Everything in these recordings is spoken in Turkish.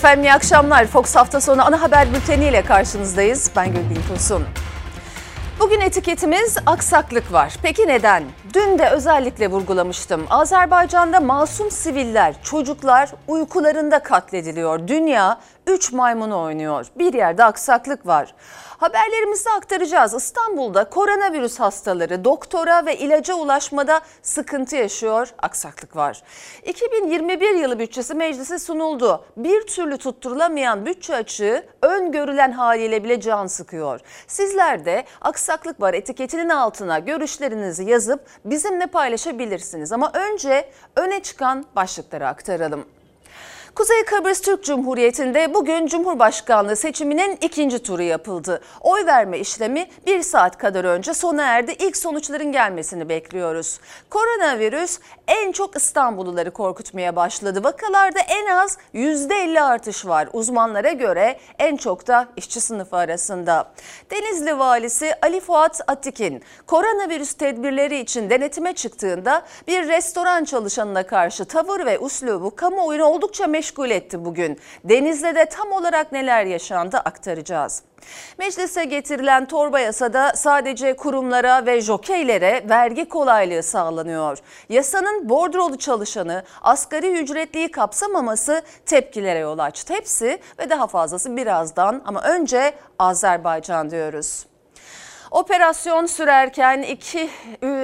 Efendim iyi akşamlar. Fox hafta sonu ana haber bülteniyle karşınızdayız. Ben Gülbin Tosun. Bugün etiketimiz aksaklık var. Peki neden? Dün de özellikle vurgulamıştım. Azerbaycan'da masum siviller, çocuklar uykularında katlediliyor. Dünya 3 maymunu oynuyor. Bir yerde aksaklık var. Haberlerimizi aktaracağız. İstanbul'da koronavirüs hastaları doktora ve ilaca ulaşmada sıkıntı yaşıyor, aksaklık var. 2021 yılı bütçesi meclise sunuldu. Bir türlü tutturulamayan bütçe açığı öngörülen haliyle bile can sıkıyor. Sizler de aksaklık var etiketinin altına görüşlerinizi yazıp bizimle paylaşabilirsiniz. Ama önce öne çıkan başlıkları aktaralım. Kuzey Kıbrıs Türk Cumhuriyeti'nde bugün Cumhurbaşkanlığı seçiminin ikinci turu yapıldı. Oy verme işlemi bir saat kadar önce sona erdi. İlk sonuçların gelmesini bekliyoruz. Koronavirüs en çok İstanbulluları korkutmaya başladı. Vakalarda en az %50 artış var. Uzmanlara göre en çok da işçi sınıfı arasında. Denizli valisi Ali Fuat Atikin koronavirüs tedbirleri için denetime çıktığında bir restoran çalışanına karşı tavır ve uslubu kamuoyunu oldukça meşgul etti bugün. Denizli'de tam olarak neler yaşandı aktaracağız. Meclise getirilen torba yasada sadece kurumlara ve jokeylere vergi kolaylığı sağlanıyor. Yasanın bordrolu çalışanı asgari ücretliyi kapsamaması tepkilere yol açtı. Hepsi ve daha fazlası birazdan ama önce Azerbaycan diyoruz. Operasyon sürerken iki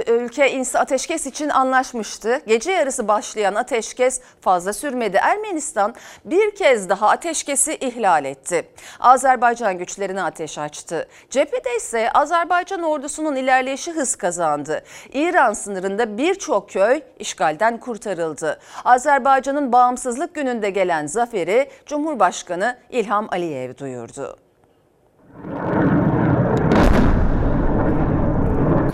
ülke ateşkes için anlaşmıştı. Gece yarısı başlayan ateşkes fazla sürmedi. Ermenistan bir kez daha ateşkesi ihlal etti. Azerbaycan güçlerine ateş açtı. Cephede ise Azerbaycan ordusunun ilerleyişi hız kazandı. İran sınırında birçok köy işgalden kurtarıldı. Azerbaycan'ın bağımsızlık gününde gelen zaferi Cumhurbaşkanı İlham Aliyev duyurdu.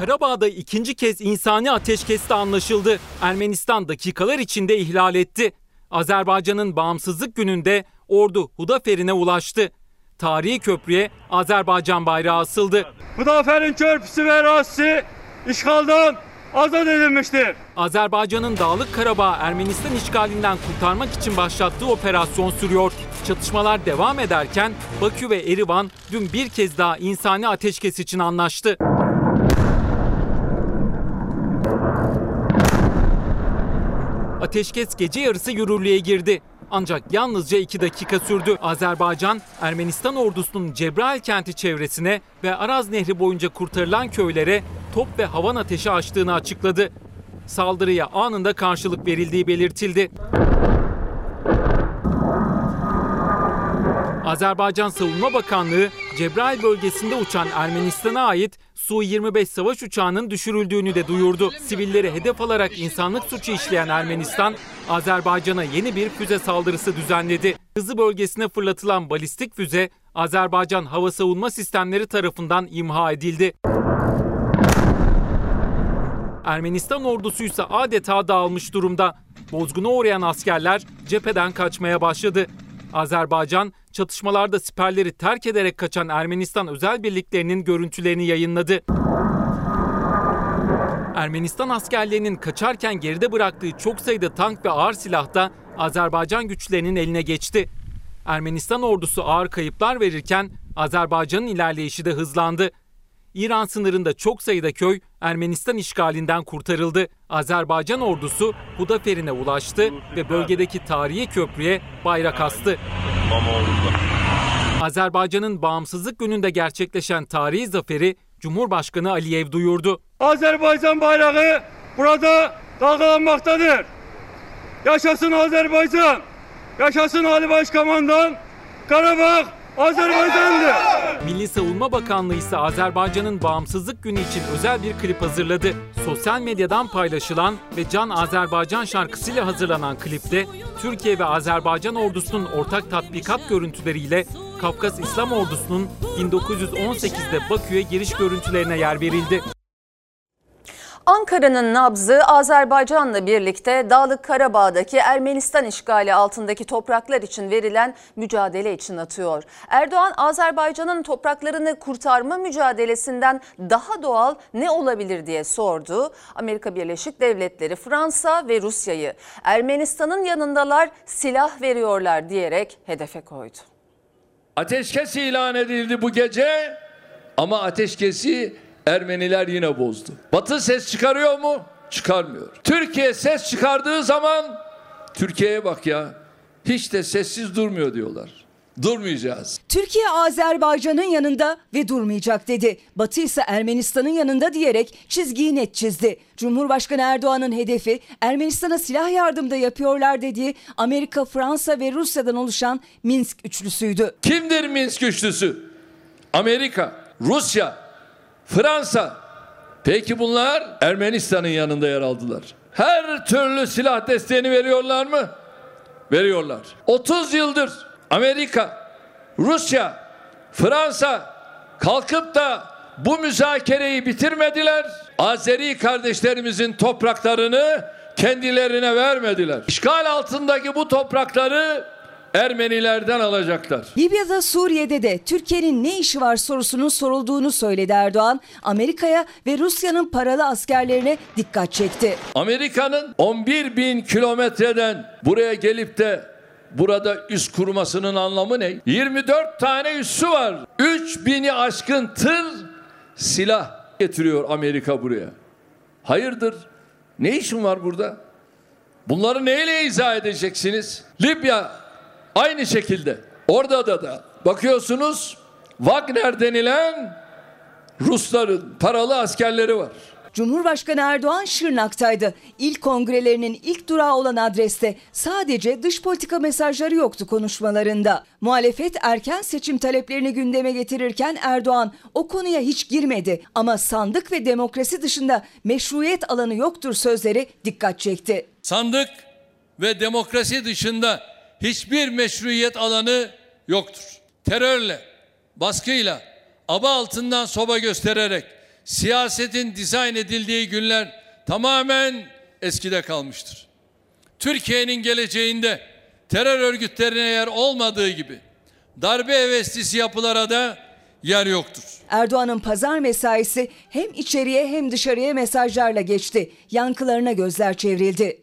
Karabağ'da ikinci kez insani ateşkeste anlaşıldı. Ermenistan dakikalar içinde ihlal etti. Azerbaycan'ın bağımsızlık gününde ordu Hudafer'ine ulaştı. Tarihi köprüye Azerbaycan bayrağı asıldı. Hudafer'in köprüsü ve rastı işgaldan azat edilmiştir. Azerbaycan'ın Dağlık Karabağ Ermenistan işgalinden kurtarmak için başlattığı operasyon sürüyor. Çatışmalar devam ederken Bakü ve Erivan dün bir kez daha insani ateşkes için anlaştı. Ateşkes gece yarısı yürürlüğe girdi. Ancak yalnızca 2 dakika sürdü. Azerbaycan, Ermenistan ordusunun Cebrail kenti çevresine ve Araz Nehri boyunca kurtarılan köylere top ve havan ateşi açtığını açıkladı. Saldırıya anında karşılık verildiği belirtildi. Azerbaycan Savunma Bakanlığı Cebrail bölgesinde uçan Ermenistan'a ait Su-25 savaş uçağının düşürüldüğünü de duyurdu. Sivilleri hedef alarak insanlık suçu işleyen Ermenistan, Azerbaycan'a yeni bir füze saldırısı düzenledi. Hızı bölgesine fırlatılan balistik füze, Azerbaycan hava savunma sistemleri tarafından imha edildi. Ermenistan ordusu ise adeta dağılmış durumda. Bozguna uğrayan askerler cepheden kaçmaya başladı. Azerbaycan çatışmalarda siperleri terk ederek kaçan Ermenistan özel birliklerinin görüntülerini yayınladı. Ermenistan askerlerinin kaçarken geride bıraktığı çok sayıda tank ve ağır silah da Azerbaycan güçlerinin eline geçti. Ermenistan ordusu ağır kayıplar verirken Azerbaycan'ın ilerleyişi de hızlandı. İran sınırında çok sayıda köy Ermenistan işgalinden kurtarıldı. Azerbaycan ordusu Hudafer'ine ulaştı ve bölgedeki tarihi köprüye bayrak astı. Azerbaycan'ın bağımsızlık gününde gerçekleşen tarihi zaferi Cumhurbaşkanı Aliyev duyurdu. Azerbaycan bayrağı burada dalgalanmaktadır. Yaşasın Azerbaycan! Yaşasın Ali Başkomandan! Karabağ Azerbaycan'dı. Milli Savunma Bakanlığı ise Azerbaycan'ın bağımsızlık günü için özel bir klip hazırladı. Sosyal medyadan paylaşılan ve Can Azerbaycan şarkısıyla hazırlanan klipte Türkiye ve Azerbaycan ordusunun ortak tatbikat görüntüleriyle Kafkas İslam Ordusu'nun 1918'de Bakü'ye giriş görüntülerine yer verildi. Ankara'nın nabzı Azerbaycan'la birlikte Dağlık Karabağ'daki Ermenistan işgali altındaki topraklar için verilen mücadele için atıyor. Erdoğan Azerbaycan'ın topraklarını kurtarma mücadelesinden daha doğal ne olabilir diye sordu. Amerika Birleşik Devletleri, Fransa ve Rusya'yı Ermenistan'ın yanındalar silah veriyorlar diyerek hedefe koydu. Ateşkes ilan edildi bu gece ama ateşkesi Ermeniler yine bozdu. Batı ses çıkarıyor mu? Çıkarmıyor. Türkiye ses çıkardığı zaman Türkiye'ye bak ya. Hiç de sessiz durmuyor diyorlar. Durmayacağız. Türkiye Azerbaycan'ın yanında ve durmayacak dedi. Batı ise Ermenistan'ın yanında diyerek çizgiyi net çizdi. Cumhurbaşkanı Erdoğan'ın hedefi Ermenistan'a silah yardımda yapıyorlar dediği Amerika, Fransa ve Rusya'dan oluşan Minsk üçlüsüydü. Kimdir Minsk üçlüsü? Amerika, Rusya, Fransa. Peki bunlar Ermenistan'ın yanında yer aldılar. Her türlü silah desteğini veriyorlar mı? Veriyorlar. 30 yıldır Amerika, Rusya, Fransa kalkıp da bu müzakereyi bitirmediler. Azeri kardeşlerimizin topraklarını kendilerine vermediler. İşgal altındaki bu toprakları Ermenilerden alacaklar. Libya'da Suriye'de de Türkiye'nin ne işi var sorusunun sorulduğunu söyledi Erdoğan. Amerika'ya ve Rusya'nın paralı askerlerine dikkat çekti. Amerika'nın 11 bin kilometreden buraya gelip de burada üs kurmasının anlamı ne? 24 tane üssü var. 3 bini aşkın tır silah getiriyor Amerika buraya. Hayırdır? Ne işin var burada? Bunları neyle izah edeceksiniz? Libya aynı şekilde. Orada da da bakıyorsunuz Wagner denilen Rusların paralı askerleri var. Cumhurbaşkanı Erdoğan Şırnak'taydı. İlk kongrelerinin ilk durağı olan adreste sadece dış politika mesajları yoktu konuşmalarında. Muhalefet erken seçim taleplerini gündeme getirirken Erdoğan o konuya hiç girmedi ama sandık ve demokrasi dışında meşruiyet alanı yoktur sözleri dikkat çekti. Sandık ve demokrasi dışında hiçbir meşruiyet alanı yoktur. Terörle, baskıyla, aba altından soba göstererek siyasetin dizayn edildiği günler tamamen eskide kalmıştır. Türkiye'nin geleceğinde terör örgütlerine yer olmadığı gibi darbe heveslisi yapılara da yer yoktur. Erdoğan'ın pazar mesaisi hem içeriye hem dışarıya mesajlarla geçti. Yankılarına gözler çevrildi.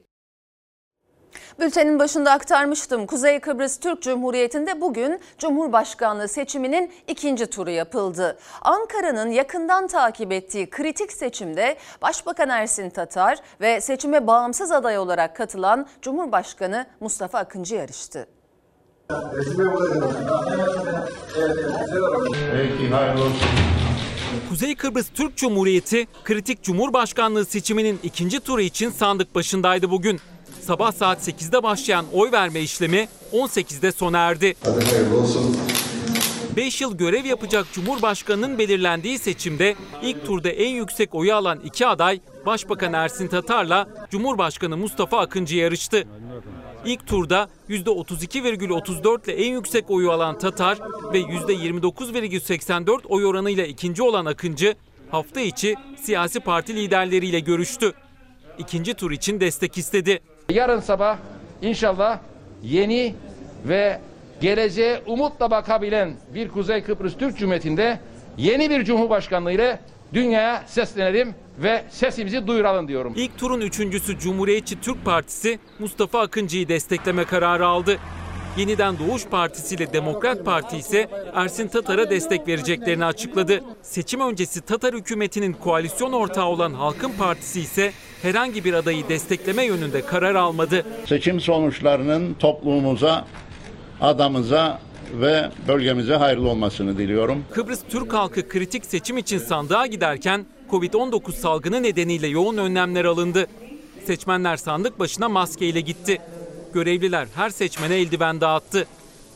Bültenin başında aktarmıştım. Kuzey Kıbrıs Türk Cumhuriyeti'nde bugün Cumhurbaşkanlığı seçiminin ikinci turu yapıldı. Ankara'nın yakından takip ettiği kritik seçimde Başbakan Ersin Tatar ve seçime bağımsız aday olarak katılan Cumhurbaşkanı Mustafa Akıncı yarıştı. Kuzey Kıbrıs Türk Cumhuriyeti kritik Cumhurbaşkanlığı seçiminin ikinci turu için sandık başındaydı bugün. Sabah saat 8'de başlayan oy verme işlemi 18'de sona erdi. 5 yıl görev yapacak Cumhurbaşkanı'nın belirlendiği seçimde ilk turda en yüksek oyu alan iki aday Başbakan Ersin Tatar'la Cumhurbaşkanı Mustafa Akıncı yarıştı. İlk turda %32,34 ile en yüksek oyu alan Tatar ve %29,84 oy oranıyla ikinci olan Akıncı hafta içi siyasi parti liderleriyle görüştü. İkinci tur için destek istedi. Yarın sabah inşallah yeni ve geleceğe umutla bakabilen bir Kuzey Kıbrıs Türk Cumhuriyeti'nde yeni bir cumhurbaşkanlığı ile dünyaya seslenelim ve sesimizi duyuralım diyorum. İlk turun üçüncüsü Cumhuriyetçi Türk Partisi Mustafa Akıncı'yı destekleme kararı aldı. Yeniden Doğuş Partisi ile Demokrat Parti ise Ersin Tatar'a destek vereceklerini açıkladı. Seçim öncesi Tatar hükümetinin koalisyon ortağı olan Halkın Partisi ise herhangi bir adayı destekleme yönünde karar almadı. Seçim sonuçlarının toplumumuza, adamıza ve bölgemize hayırlı olmasını diliyorum. Kıbrıs Türk halkı kritik seçim için sandığa giderken Covid-19 salgını nedeniyle yoğun önlemler alındı. Seçmenler sandık başına maskeyle gitti. Görevliler her seçmene eldiven dağıttı.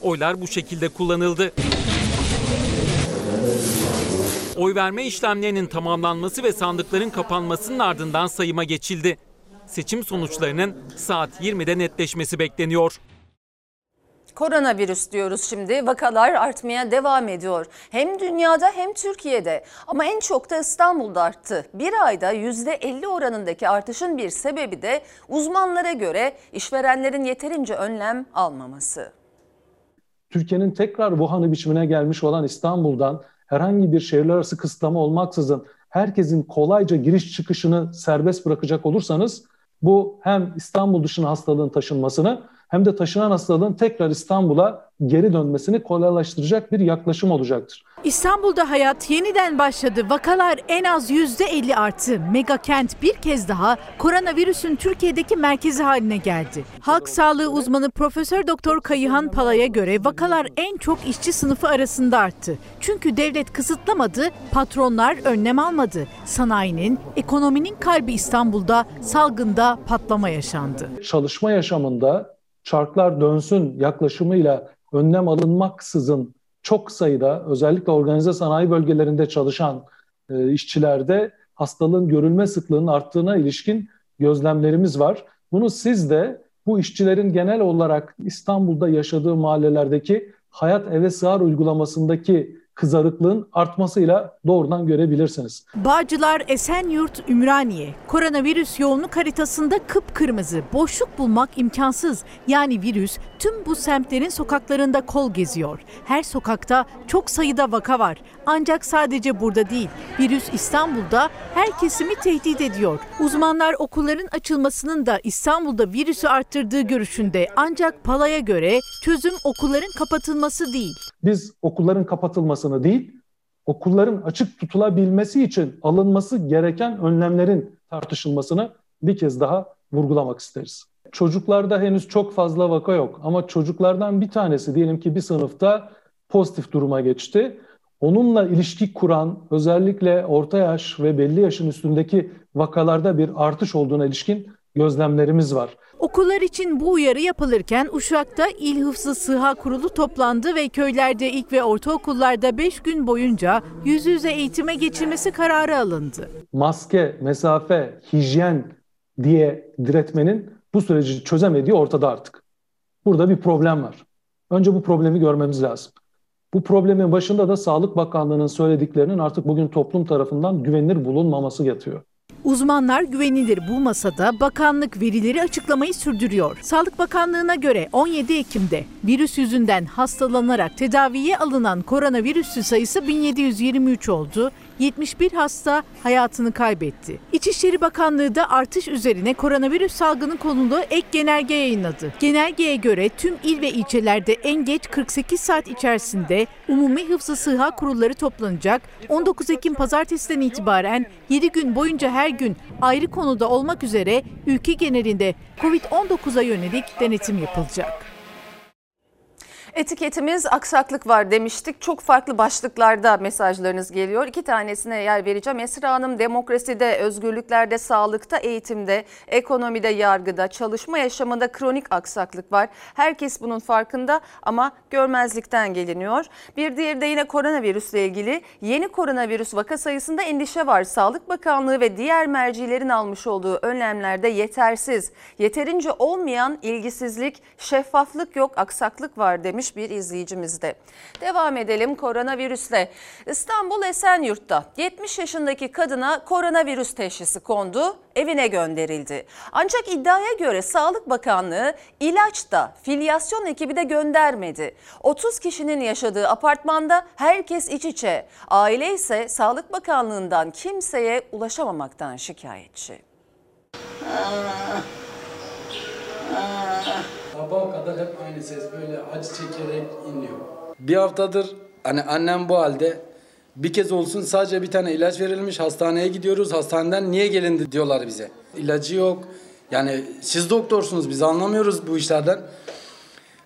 Oylar bu şekilde kullanıldı. Oy verme işlemlerinin tamamlanması ve sandıkların kapanmasının ardından sayıma geçildi. Seçim sonuçlarının saat 20'de netleşmesi bekleniyor. Koronavirüs diyoruz şimdi. Vakalar artmaya devam ediyor. Hem dünyada hem Türkiye'de. Ama en çok da İstanbul'da arttı. Bir ayda %50 oranındaki artışın bir sebebi de uzmanlara göre işverenlerin yeterince önlem almaması. Türkiye'nin tekrar Wuhan'ı biçimine gelmiş olan İstanbul'dan herhangi bir şehirler arası kısıtlama olmaksızın herkesin kolayca giriş çıkışını serbest bırakacak olursanız bu hem İstanbul dışına hastalığın taşınmasını hem de taşınan hastalığın tekrar İstanbul'a geri dönmesini kolaylaştıracak bir yaklaşım olacaktır. İstanbul'da hayat yeniden başladı. Vakalar en az %50 arttı. Mega kent bir kez daha koronavirüsün Türkiye'deki merkezi haline geldi. Halk sağlığı uzmanı Profesör Doktor Kayıhan Pala'ya göre vakalar en çok işçi sınıfı arasında arttı. Çünkü devlet kısıtlamadı, patronlar önlem almadı. Sanayinin, ekonominin kalbi İstanbul'da salgında patlama yaşandı. Çalışma yaşamında çarklar dönsün yaklaşımıyla önlem alınmaksızın çok sayıda özellikle organize sanayi bölgelerinde çalışan e, işçilerde hastalığın görülme sıklığının arttığına ilişkin gözlemlerimiz var. Bunu siz de bu işçilerin genel olarak İstanbul'da yaşadığı mahallelerdeki hayat eve sığar uygulamasındaki kızarıklığın artmasıyla doğrudan görebilirsiniz. Bağcılar, Esenyurt, Ümraniye. Koronavirüs yoğunluk haritasında kıpkırmızı. Boşluk bulmak imkansız. Yani virüs tüm bu semtlerin sokaklarında kol geziyor. Her sokakta çok sayıda vaka var. Ancak sadece burada değil. Virüs İstanbul'da her kesimi tehdit ediyor. Uzmanlar okulların açılmasının da İstanbul'da virüsü arttırdığı görüşünde. Ancak Pala'ya göre çözüm okulların kapatılması değil. Biz okulların kapatılmasını değil, okulların açık tutulabilmesi için alınması gereken önlemlerin tartışılmasını bir kez daha vurgulamak isteriz. Çocuklarda henüz çok fazla vaka yok ama çocuklardan bir tanesi diyelim ki bir sınıfta pozitif duruma geçti. Onunla ilişki kuran özellikle orta yaş ve belli yaşın üstündeki vakalarda bir artış olduğuna ilişkin gözlemlerimiz var. Okullar için bu uyarı yapılırken Uşak'ta İl Hıfzı Sıha Kurulu toplandı ve köylerde ilk ve ortaokullarda 5 gün boyunca yüz yüze eğitime geçilmesi kararı alındı. Maske, mesafe, hijyen diye diretmenin bu süreci çözemediği ortada artık. Burada bir problem var. Önce bu problemi görmemiz lazım. Bu problemin başında da Sağlık Bakanlığı'nın söylediklerinin artık bugün toplum tarafından güvenilir bulunmaması yatıyor. Uzmanlar güvenilir bulmasa da bakanlık verileri açıklamayı sürdürüyor. Sağlık Bakanlığı'na göre 17 Ekim'de virüs yüzünden hastalanarak tedaviye alınan koronavirüsü sayısı 1723 oldu. 71 hasta hayatını kaybetti. İçişleri Bakanlığı da artış üzerine koronavirüs salgını konulu ek genelge yayınladı. Genelgeye göre tüm il ve ilçelerde en geç 48 saat içerisinde umumi hıfzı sıha kurulları toplanacak. 19 Ekim pazartesiden itibaren 7 gün boyunca her gün ayrı konuda olmak üzere ülke genelinde COVID-19'a yönelik denetim yapılacak. Etiketimiz aksaklık var demiştik. Çok farklı başlıklarda mesajlarınız geliyor. İki tanesine yer vereceğim. Esra Hanım demokraside, özgürlüklerde, sağlıkta, eğitimde, ekonomide, yargıda, çalışma yaşamında kronik aksaklık var. Herkes bunun farkında ama görmezlikten geliniyor. Bir diğeri de yine koronavirüsle ilgili. Yeni koronavirüs vaka sayısında endişe var. Sağlık Bakanlığı ve diğer mercilerin almış olduğu önlemlerde yetersiz. Yeterince olmayan ilgisizlik, şeffaflık yok, aksaklık var demiş bir izleyicimiz de. Devam edelim koronavirüsle. İstanbul Esenyurt'ta 70 yaşındaki kadına koronavirüs teşhisi kondu, evine gönderildi. Ancak iddiaya göre Sağlık Bakanlığı ilaç da filyasyon ekibi de göndermedi. 30 kişinin yaşadığı apartmanda herkes iç içe. Aile ise Sağlık Bakanlığı'ndan kimseye ulaşamamaktan şikayetçi. Sabaha kadar hep aynı ses böyle acı çekerek inliyor. Bir haftadır hani annem bu halde bir kez olsun sadece bir tane ilaç verilmiş hastaneye gidiyoruz hastaneden niye gelindi diyorlar bize. İlacı yok yani siz doktorsunuz biz anlamıyoruz bu işlerden.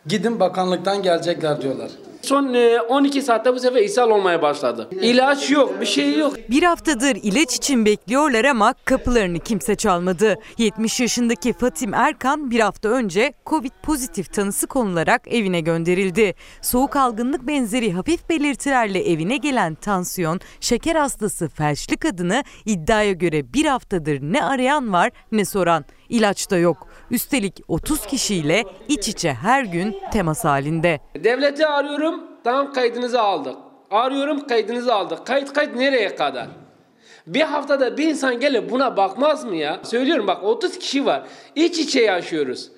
Gidin bakanlıktan gelecekler diyorlar. Son 12 saatte bu sefer ishal olmaya başladı. İlaç yok, bir şey yok. Bir haftadır ilaç için bekliyorlar ama kapılarını kimse çalmadı. 70 yaşındaki Fatim Erkan bir hafta önce Covid pozitif tanısı konularak evine gönderildi. Soğuk algınlık benzeri hafif belirtilerle evine gelen tansiyon, şeker hastası felçli kadını iddiaya göre bir haftadır ne arayan var ne soran. İlaç da yok. Üstelik 30 kişiyle iç içe her gün temas halinde. Devleti arıyorum. Tamam kaydınızı aldık. Arıyorum kaydınızı aldık. Kayıt kayıt nereye kadar? Bir haftada bir insan gelip buna bakmaz mı ya? Söylüyorum bak 30 kişi var. İç içe yaşıyoruz.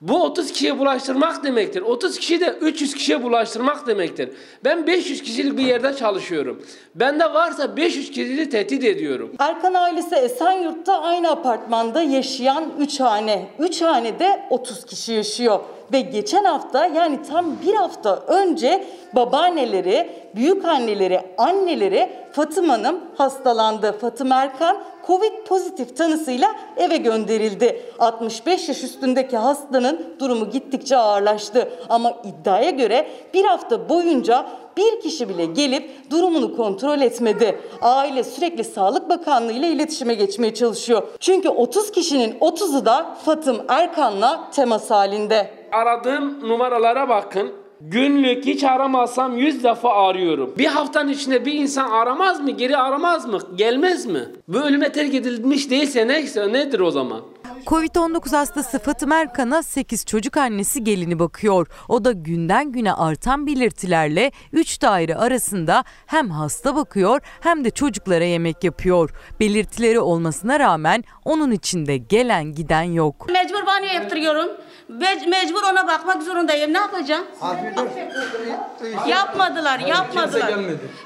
Bu 30 kişiye bulaştırmak demektir. 30 kişi de 300 kişiye bulaştırmak demektir. Ben 500 kişilik bir yerde çalışıyorum. Bende varsa 500 kişiyi tehdit ediyorum. Erkan ailesi Esenyurt'ta aynı apartmanda yaşayan 3 hane. 3 hanede 30 kişi yaşıyor. Ve geçen hafta yani tam bir hafta önce babaanneleri, büyük anneleri, anneleri Fatıma Hanım hastalandı. Fatıma Erkan Covid pozitif tanısıyla eve gönderildi. 65 yaş üstündeki hastanın durumu gittikçe ağırlaştı. Ama iddiaya göre bir hafta boyunca bir kişi bile gelip durumunu kontrol etmedi. Aile sürekli Sağlık Bakanlığı ile iletişime geçmeye çalışıyor. Çünkü 30 kişinin 30'u da Fatım Erkan'la temas halinde. Aradığım numaralara bakın. Günlük hiç aramazsam 100 defa arıyorum. Bir haftanın içinde bir insan aramaz mı? Geri aramaz mı? Gelmez mi? Bu ölüme terk edilmiş değilse neyse nedir o zaman? Covid-19 hastası Fatıma Erkan'a 8 çocuk annesi gelini bakıyor. O da günden güne artan belirtilerle 3 daire arasında hem hasta bakıyor hem de çocuklara yemek yapıyor. Belirtileri olmasına rağmen onun içinde gelen giden yok. Mecbur banyo yaptırıyorum. Mecbur ona bakmak zorundayım. Ne yapacağım? Yapmadılar, yapmadılar.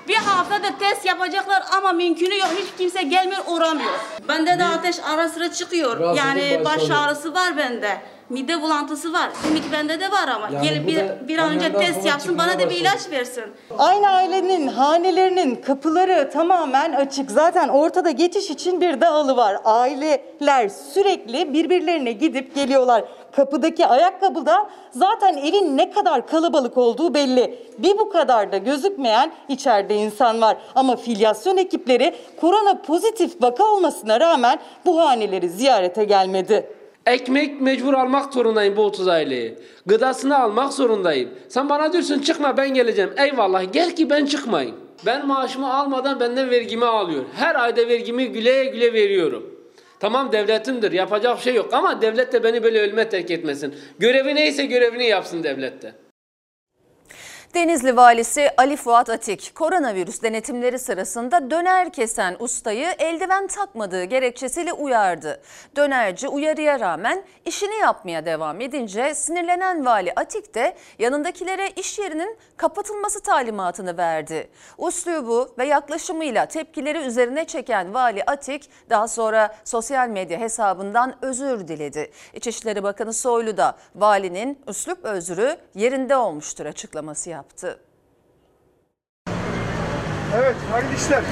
Bir haftadır test yapacaklar ama mümkünü yok. Hiç kimse gelmiyor, uğramıyor. Bende de ateş ara sıra çıkıyor. Yani baş ağrısı var bende. Mide bulantısı var. Ümit bende de var ama. Yani Gelip bir, da bir an önce test yapsın, bana da bir ilaç versin. Aynı ailenin hanelerinin kapıları tamamen açık. Zaten ortada geçiş için bir dağılı var. Aileler sürekli birbirlerine gidip geliyorlar. Kapıdaki ayakkabıda zaten evin ne kadar kalabalık olduğu belli. Bir bu kadar da gözükmeyen içeride insan var. Ama filyasyon ekipleri korona pozitif vaka olmasına rağmen bu haneleri ziyarete gelmedi. Ekmek mecbur almak zorundayım bu 30 aileyi. Gıdasını almak zorundayım. Sen bana diyorsun çıkma ben geleceğim. Eyvallah gel ki ben çıkmayayım. Ben maaşımı almadan benden vergimi alıyor. Her ayda vergimi güle güle veriyorum. Tamam devletimdir yapacak bir şey yok ama devlet de beni böyle ölüme terk etmesin. Görevi neyse görevini yapsın devlette. Denizli valisi Ali Fuat Atik koronavirüs denetimleri sırasında döner kesen ustayı eldiven takmadığı gerekçesiyle uyardı. Dönerci uyarıya rağmen işini yapmaya devam edince sinirlenen vali Atik de yanındakilere iş yerinin kapatılması talimatını verdi. Uslubu ve yaklaşımıyla tepkileri üzerine çeken vali Atik daha sonra sosyal medya hesabından özür diledi. İçişleri Bakanı Soylu da valinin üslup özrü yerinde olmuştur açıklaması yaptı. Evet, hayırlı işler.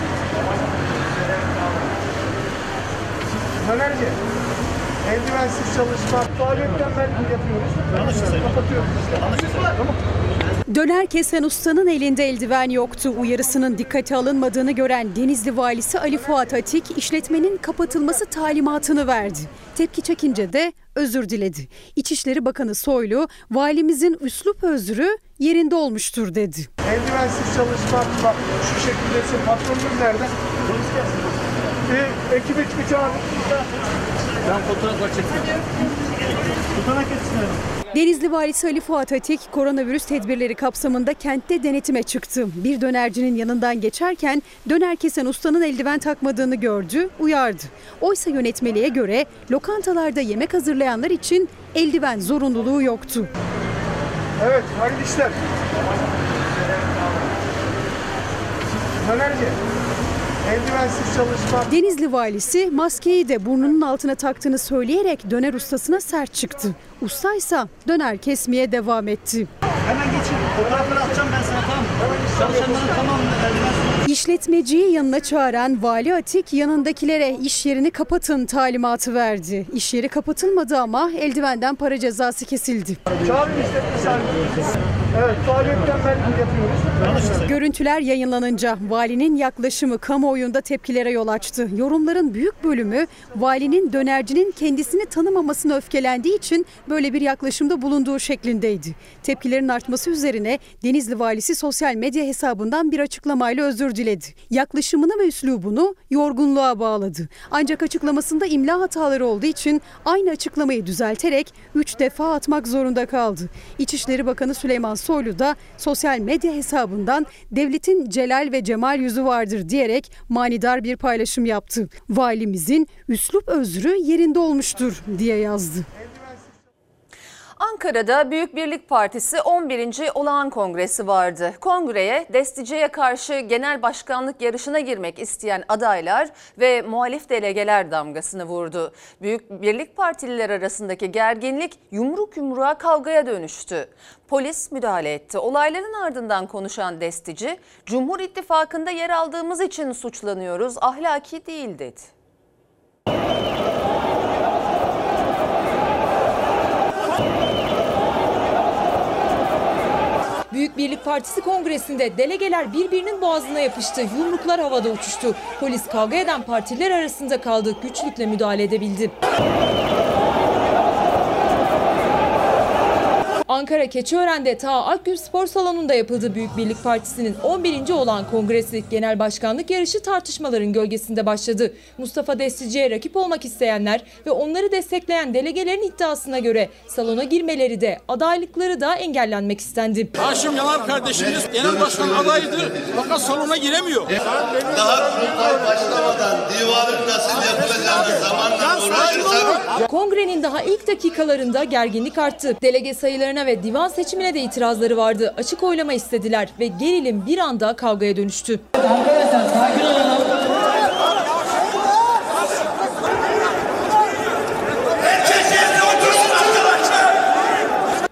Dönerci. Eldivensiz çalışma. Faaliyetten ben yapıyoruz. Yanlış Kapatıyoruz işte. Tamam. Döner kesen ustanın elinde eldiven yoktu. Uyarısının dikkate alınmadığını gören Denizli valisi Ali Fuat Atik işletmenin kapatılması talimatını verdi. Tepki çekince de özür diledi. İçişleri Bakanı Soylu valimizin üslup özrü yerinde olmuştur dedi. Eldivensiz çalışma. Bak şu şekilde patronun nerede? Bir ekip ekip çağır. Ben fotoğraflar çekeceğim. Tutanak etsin. Denizli valisi Ali Fuat Atik koronavirüs tedbirleri kapsamında kentte denetime çıktı. Bir dönercinin yanından geçerken döner kesen ustanın eldiven takmadığını gördü, uyardı. Oysa yönetmeliğe göre lokantalarda yemek hazırlayanlar için eldiven zorunluluğu yoktu. Evet, hayırlı işler. Dönerci. Eldivensiz çalışma. Denizli valisi maskeyi de burnunun altına taktığını söyleyerek döner ustasına sert çıktı. Usta ise döner kesmeye devam etti. Hemen geçin. Fotoğrafları atacağım ben sana tamam mı? Çalışanların tamamını eldivensiz. İşletmeciyi yanına çağıran Vali Atik yanındakilere iş yerini kapatın talimatı verdi. İş yeri kapatılmadı ama eldivenden para cezası kesildi. Çağırın işletme sahibi. Evet, faaliyetten ben yapıyoruz. Görüntüler yayınlanınca valinin yaklaşımı kamuoyunda tepkilere yol açtı. Yorumların büyük bölümü valinin dönercinin kendisini tanımamasına öfkelendiği için böyle bir yaklaşımda bulunduğu şeklindeydi. Tepkilerin artması üzerine Denizli valisi sosyal medya hesabından bir açıklamayla özür diledi. Yaklaşımını ve üslubunu yorgunluğa bağladı. Ancak açıklamasında imla hataları olduğu için aynı açıklamayı düzelterek 3 defa atmak zorunda kaldı. İçişleri Bakanı Süleyman Soylu da sosyal medya hesabından devletin celal ve cemal yüzü vardır diyerek manidar bir paylaşım yaptı. Valimizin üslup özrü yerinde olmuştur diye yazdı. Ankara'da Büyük Birlik Partisi 11. Olağan Kongresi vardı. Kongreye Destici'ye karşı genel başkanlık yarışına girmek isteyen adaylar ve muhalif delegeler damgasını vurdu. Büyük Birlik Partililer arasındaki gerginlik yumruk yumruğa kavgaya dönüştü. Polis müdahale etti. Olayların ardından konuşan Destici, Cumhur İttifakı'nda yer aldığımız için suçlanıyoruz, ahlaki değil dedi. Büyük Birlik Partisi kongresinde delegeler birbirinin boğazına yapıştı. Yumruklar havada uçuştu. Polis kavga eden partiler arasında kaldı. Güçlükle müdahale edebildi. Ankara Keçiören'de Ta Akgül Spor Salonu'nda yapıldı Büyük Birlik Partisi'nin 11. olan kongresi. Genel başkanlık yarışı tartışmaların gölgesinde başladı. Mustafa Destici'ye rakip olmak isteyenler ve onları destekleyen delegelerin iddiasına göre salona girmeleri de adaylıkları da engellenmek istendi. Haşim Yanar kardeşimiz genel başkan adayıdır fakat salona giremiyor. Daha kurultay başlamadan divanın nasıl yapılacağını zamanla Kongrenin daha ilk dakikalarında gerginlik arttı. Delege sayılarına ve divan seçimine de itirazları vardı. Açık oylama istediler ve gerilim bir anda kavgaya dönüştü.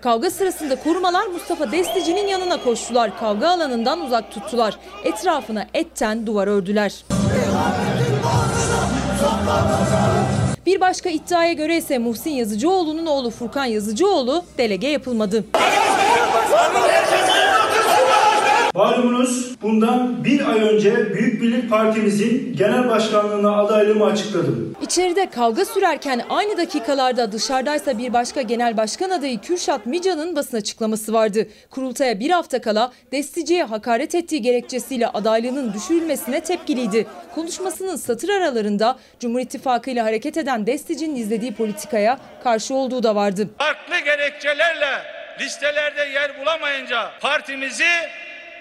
Kavga sırasında korumalar Mustafa Destici'nin yanına koştular. Kavga alanından uzak tuttular. Etrafına etten duvar ördüler. Bir başka iddiaya göre ise Muhsin Yazıcıoğlu'nun oğlu Furkan Yazıcıoğlu delege yapılmadı. Malumunuz bundan bir ay önce Büyük Birlik Partimizin genel başkanlığına adaylığımı açıkladım. İçeride kavga sürerken aynı dakikalarda dışarıdaysa bir başka genel başkan adayı Kürşat Mica'nın basın açıklaması vardı. Kurultaya bir hafta kala Destici'ye hakaret ettiği gerekçesiyle adaylığının düşürülmesine tepkiliydi. Konuşmasının satır aralarında Cumhur İttifakı ile hareket eden Destici'nin izlediği politikaya karşı olduğu da vardı. Farklı gerekçelerle listelerde yer bulamayınca partimizi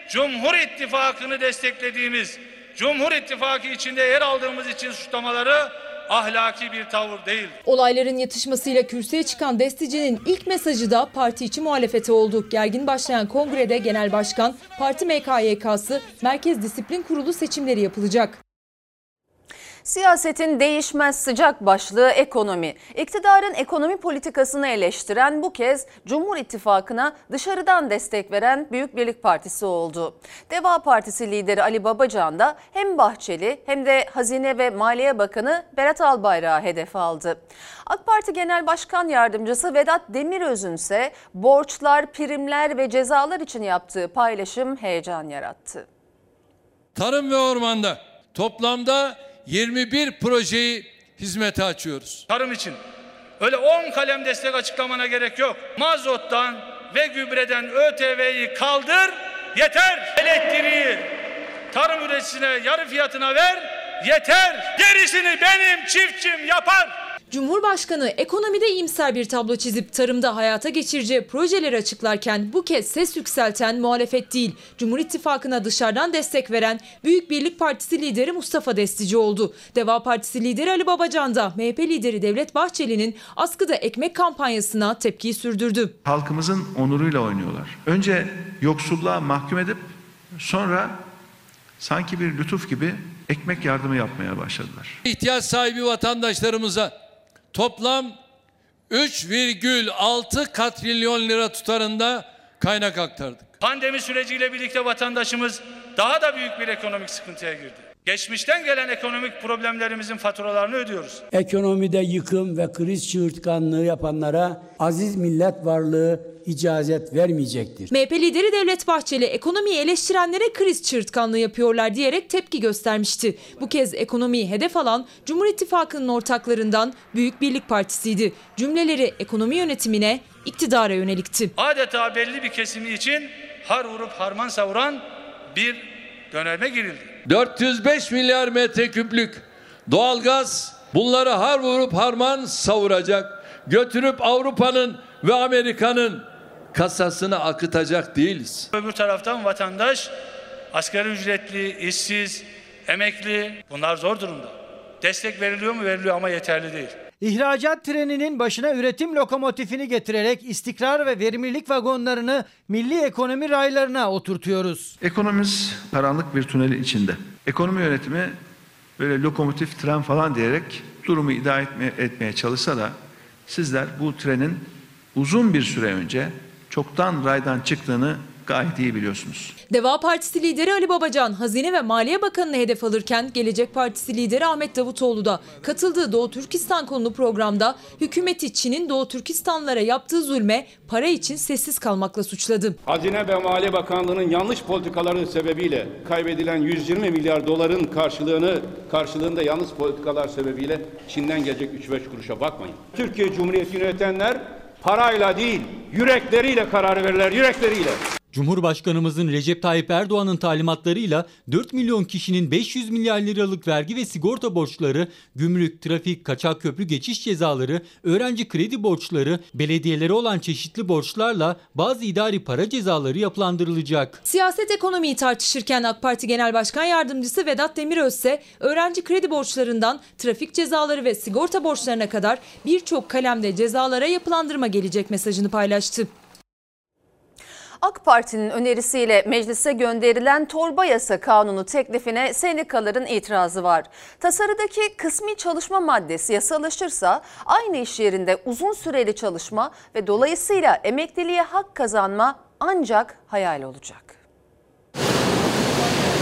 Cumhur İttifakı'nı desteklediğimiz, Cumhur İttifakı içinde yer aldığımız için suçlamaları ahlaki bir tavır değil. Olayların yatışmasıyla kürsüye çıkan Destici'nin ilk mesajı da parti içi muhalefete oldu. Gergin başlayan kongrede genel başkan, parti MKYK'sı, Merkez Disiplin Kurulu seçimleri yapılacak. Siyasetin değişmez sıcak başlığı ekonomi. İktidarın ekonomi politikasını eleştiren bu kez Cumhur İttifakı'na dışarıdan destek veren Büyük Birlik Partisi oldu. Deva Partisi lideri Ali Babacan da hem Bahçeli hem de Hazine ve Maliye Bakanı Berat Albayrak'ı hedef aldı. AK Parti Genel Başkan Yardımcısı Vedat Demiröz'ün ise borçlar, primler ve cezalar için yaptığı paylaşım heyecan yarattı. Tarım ve ormanda toplamda 21 projeyi hizmete açıyoruz. Tarım için öyle 10 kalem destek açıklamana gerek yok. Mazottan ve gübreden ÖTV'yi kaldır yeter. Elektriği tarım üreticisine yarı fiyatına ver yeter. Gerisini benim çiftçim yapar. Cumhurbaşkanı ekonomide iyimser bir tablo çizip tarımda hayata geçireceği projeleri açıklarken bu kez ses yükselten muhalefet değil, Cumhur İttifakı'na dışarıdan destek veren Büyük Birlik Partisi lideri Mustafa Destici oldu. Deva Partisi lideri Ali Babacan da MHP lideri Devlet Bahçeli'nin askıda ekmek kampanyasına tepkiyi sürdürdü. Halkımızın onuruyla oynuyorlar. Önce yoksulluğa mahkum edip sonra sanki bir lütuf gibi ekmek yardımı yapmaya başladılar. İhtiyaç sahibi vatandaşlarımıza toplam 3,6 katrilyon lira tutarında kaynak aktardık. Pandemi süreciyle birlikte vatandaşımız daha da büyük bir ekonomik sıkıntıya girdi. Geçmişten gelen ekonomik problemlerimizin faturalarını ödüyoruz. Ekonomide yıkım ve kriz çığırtkanlığı yapanlara aziz millet varlığı icazet vermeyecektir. MHP lideri Devlet Bahçeli ekonomiyi eleştirenlere kriz çığırtkanlığı yapıyorlar diyerek tepki göstermişti. Bu kez ekonomiyi hedef alan Cumhur İttifakı'nın ortaklarından Büyük Birlik Partisi'ydi. Cümleleri ekonomi yönetimine, iktidara yönelikti. Adeta belli bir kesimi için har vurup harman savuran bir döneme girildi. 405 milyar metreküplük doğalgaz bunları har vurup harman savuracak. Götürüp Avrupa'nın ve Amerika'nın kasasına akıtacak değiliz. Öbür taraftan vatandaş asgari ücretli, işsiz, emekli bunlar zor durumda. Destek veriliyor mu? Veriliyor ama yeterli değil. İhracat treninin başına üretim lokomotifini getirerek istikrar ve verimlilik vagonlarını milli ekonomi raylarına oturtuyoruz. Ekonomimiz karanlık bir tünelin içinde. Ekonomi yönetimi böyle lokomotif tren falan diyerek durumu idare etmeye, etmeye çalışsa da sizler bu trenin uzun bir süre önce çoktan raydan çıktığını gayet iyi biliyorsunuz. Deva Partisi lideri Ali Babacan, Hazine ve Maliye Bakanı'nı hedef alırken Gelecek Partisi lideri Ahmet Davutoğlu da katıldığı Doğu Türkistan konulu programda hükümeti Çin'in Doğu Türkistanlara yaptığı zulme para için sessiz kalmakla suçladı. Hazine ve Maliye Bakanlığı'nın yanlış politikaları sebebiyle kaybedilen 120 milyar doların karşılığını karşılığında yanlış politikalar sebebiyle Çin'den gelecek 3-5 kuruşa bakmayın. Türkiye Cumhuriyeti yönetenler parayla değil yürekleriyle karar verirler yürekleriyle. Cumhurbaşkanımızın Recep Tayyip Erdoğan'ın talimatlarıyla 4 milyon kişinin 500 milyar liralık vergi ve sigorta borçları, gümrük, trafik, kaçak köprü geçiş cezaları, öğrenci kredi borçları, belediyelere olan çeşitli borçlarla bazı idari para cezaları yapılandırılacak. Siyaset ekonomiyi tartışırken AK Parti Genel Başkan Yardımcısı Vedat Demiröz ise öğrenci kredi borçlarından trafik cezaları ve sigorta borçlarına kadar birçok kalemde cezalara yapılandırma gelecek mesajını paylaştı. AK Parti'nin önerisiyle meclise gönderilen torba yasa kanunu teklifine sendikaların itirazı var. Tasarıdaki kısmi çalışma maddesi yasalaşırsa aynı iş yerinde uzun süreli çalışma ve dolayısıyla emekliliğe hak kazanma ancak hayal olacak.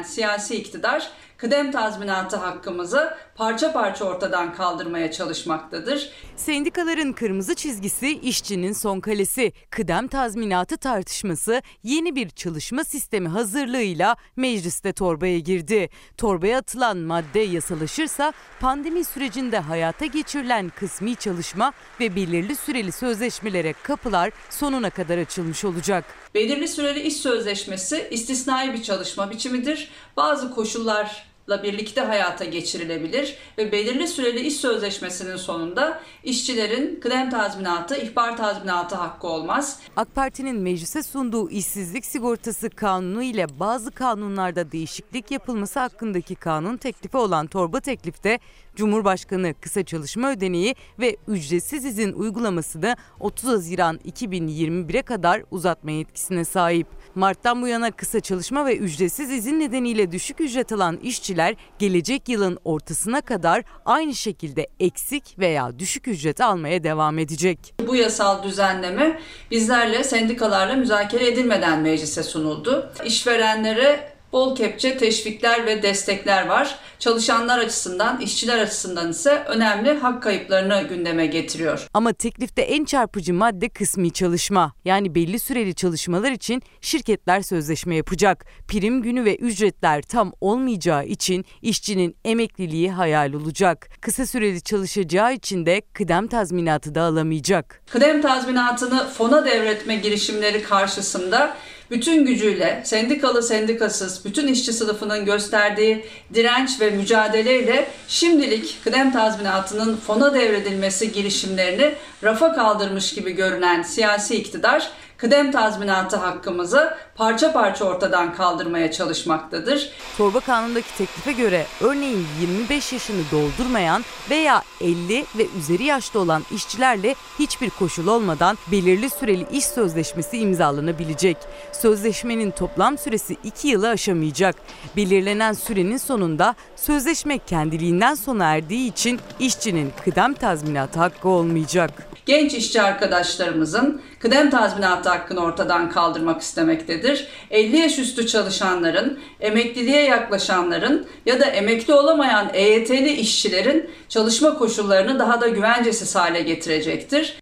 Siyasi iktidar kıdem tazminatı hakkımızı parça parça ortadan kaldırmaya çalışmaktadır. Sendikaların kırmızı çizgisi işçinin son kalesi. Kıdem tazminatı tartışması yeni bir çalışma sistemi hazırlığıyla mecliste torbaya girdi. Torbaya atılan madde yasalaşırsa pandemi sürecinde hayata geçirilen kısmi çalışma ve belirli süreli sözleşmelere kapılar sonuna kadar açılmış olacak. Belirli süreli iş sözleşmesi istisnai bir çalışma biçimidir. Bazı koşullar birlikte hayata geçirilebilir ve belirli süreli iş sözleşmesinin sonunda işçilerin kıdem tazminatı, ihbar tazminatı hakkı olmaz. AK Parti'nin meclise sunduğu işsizlik sigortası kanunu ile bazı kanunlarda değişiklik yapılması hakkındaki kanun teklifi olan torba teklifte Cumhurbaşkanı kısa çalışma ödeneği ve ücretsiz izin uygulamasını 30 Haziran 2021'e kadar uzatma yetkisine sahip. Mart'tan bu yana kısa çalışma ve ücretsiz izin nedeniyle düşük ücret alan işçiler gelecek yılın ortasına kadar aynı şekilde eksik veya düşük ücret almaya devam edecek. Bu yasal düzenleme bizlerle sendikalarla müzakere edilmeden meclise sunuldu. İşverenlere bol kepçe teşvikler ve destekler var. Çalışanlar açısından, işçiler açısından ise önemli hak kayıplarını gündeme getiriyor. Ama teklifte en çarpıcı madde kısmi çalışma. Yani belli süreli çalışmalar için şirketler sözleşme yapacak. Prim günü ve ücretler tam olmayacağı için işçinin emekliliği hayal olacak. Kısa süreli çalışacağı için de kıdem tazminatı da alamayacak. Kıdem tazminatını fona devretme girişimleri karşısında bütün gücüyle sendikalı sendikasız bütün işçi sınıfının gösterdiği direnç ve mücadeleyle şimdilik kıdem tazminatının fona devredilmesi girişimlerini rafa kaldırmış gibi görünen siyasi iktidar kıdem tazminatı hakkımızı parça parça ortadan kaldırmaya çalışmaktadır. Torba kanundaki teklife göre örneğin 25 yaşını doldurmayan veya 50 ve üzeri yaşta olan işçilerle hiçbir koşul olmadan belirli süreli iş sözleşmesi imzalanabilecek. Sözleşmenin toplam süresi 2 yılı aşamayacak. Belirlenen sürenin sonunda sözleşme kendiliğinden sona erdiği için işçinin kıdem tazminatı hakkı olmayacak. Genç işçi arkadaşlarımızın kıdem tazminatı hakkını ortadan kaldırmak istemektedir. 50 yaş üstü çalışanların, emekliliğe yaklaşanların ya da emekli olamayan EYT'li işçilerin çalışma koşullarını daha da güvencesiz hale getirecektir.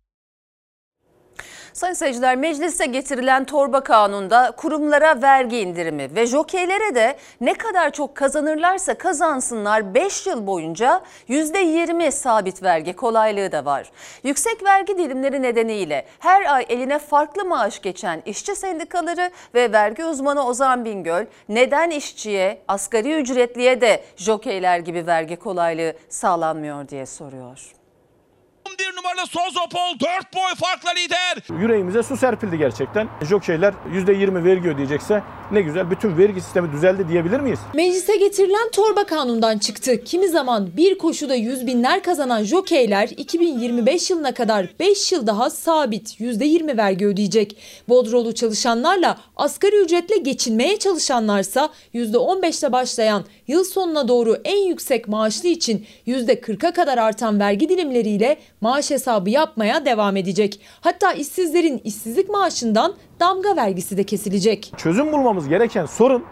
Sayın seyirciler meclise getirilen torba kanunda kurumlara vergi indirimi ve jokeylere de ne kadar çok kazanırlarsa kazansınlar 5 yıl boyunca %20 sabit vergi kolaylığı da var. Yüksek vergi dilimleri nedeniyle her ay eline farklı maaş geçen işçi sendikaları ve vergi uzmanı Ozan Bingöl neden işçiye, asgari ücretliye de jokeyler gibi vergi kolaylığı sağlanmıyor diye soruyor. Bir numaralı Sozopol 4 boy farkla lider. Yüreğimize su serpildi gerçekten. Jokeyler %20 vergi ödeyecekse ne güzel bütün vergi sistemi düzeldi diyebilir miyiz? Meclise getirilen torba kanundan çıktı. Kimi zaman bir koşuda yüz binler kazanan jokeyler 2025 yılına kadar 5 yıl daha sabit %20 vergi ödeyecek. Bodrolu çalışanlarla asgari ücretle geçinmeye çalışanlarsa %15'te başlayan yıl sonuna doğru en yüksek maaşlı için %40'a kadar artan vergi dilimleriyle maaş hesabı yapmaya devam edecek. Hatta işsizlerin işsizlik maaşından damga vergisi de kesilecek. Çözüm bulmamız gereken sorun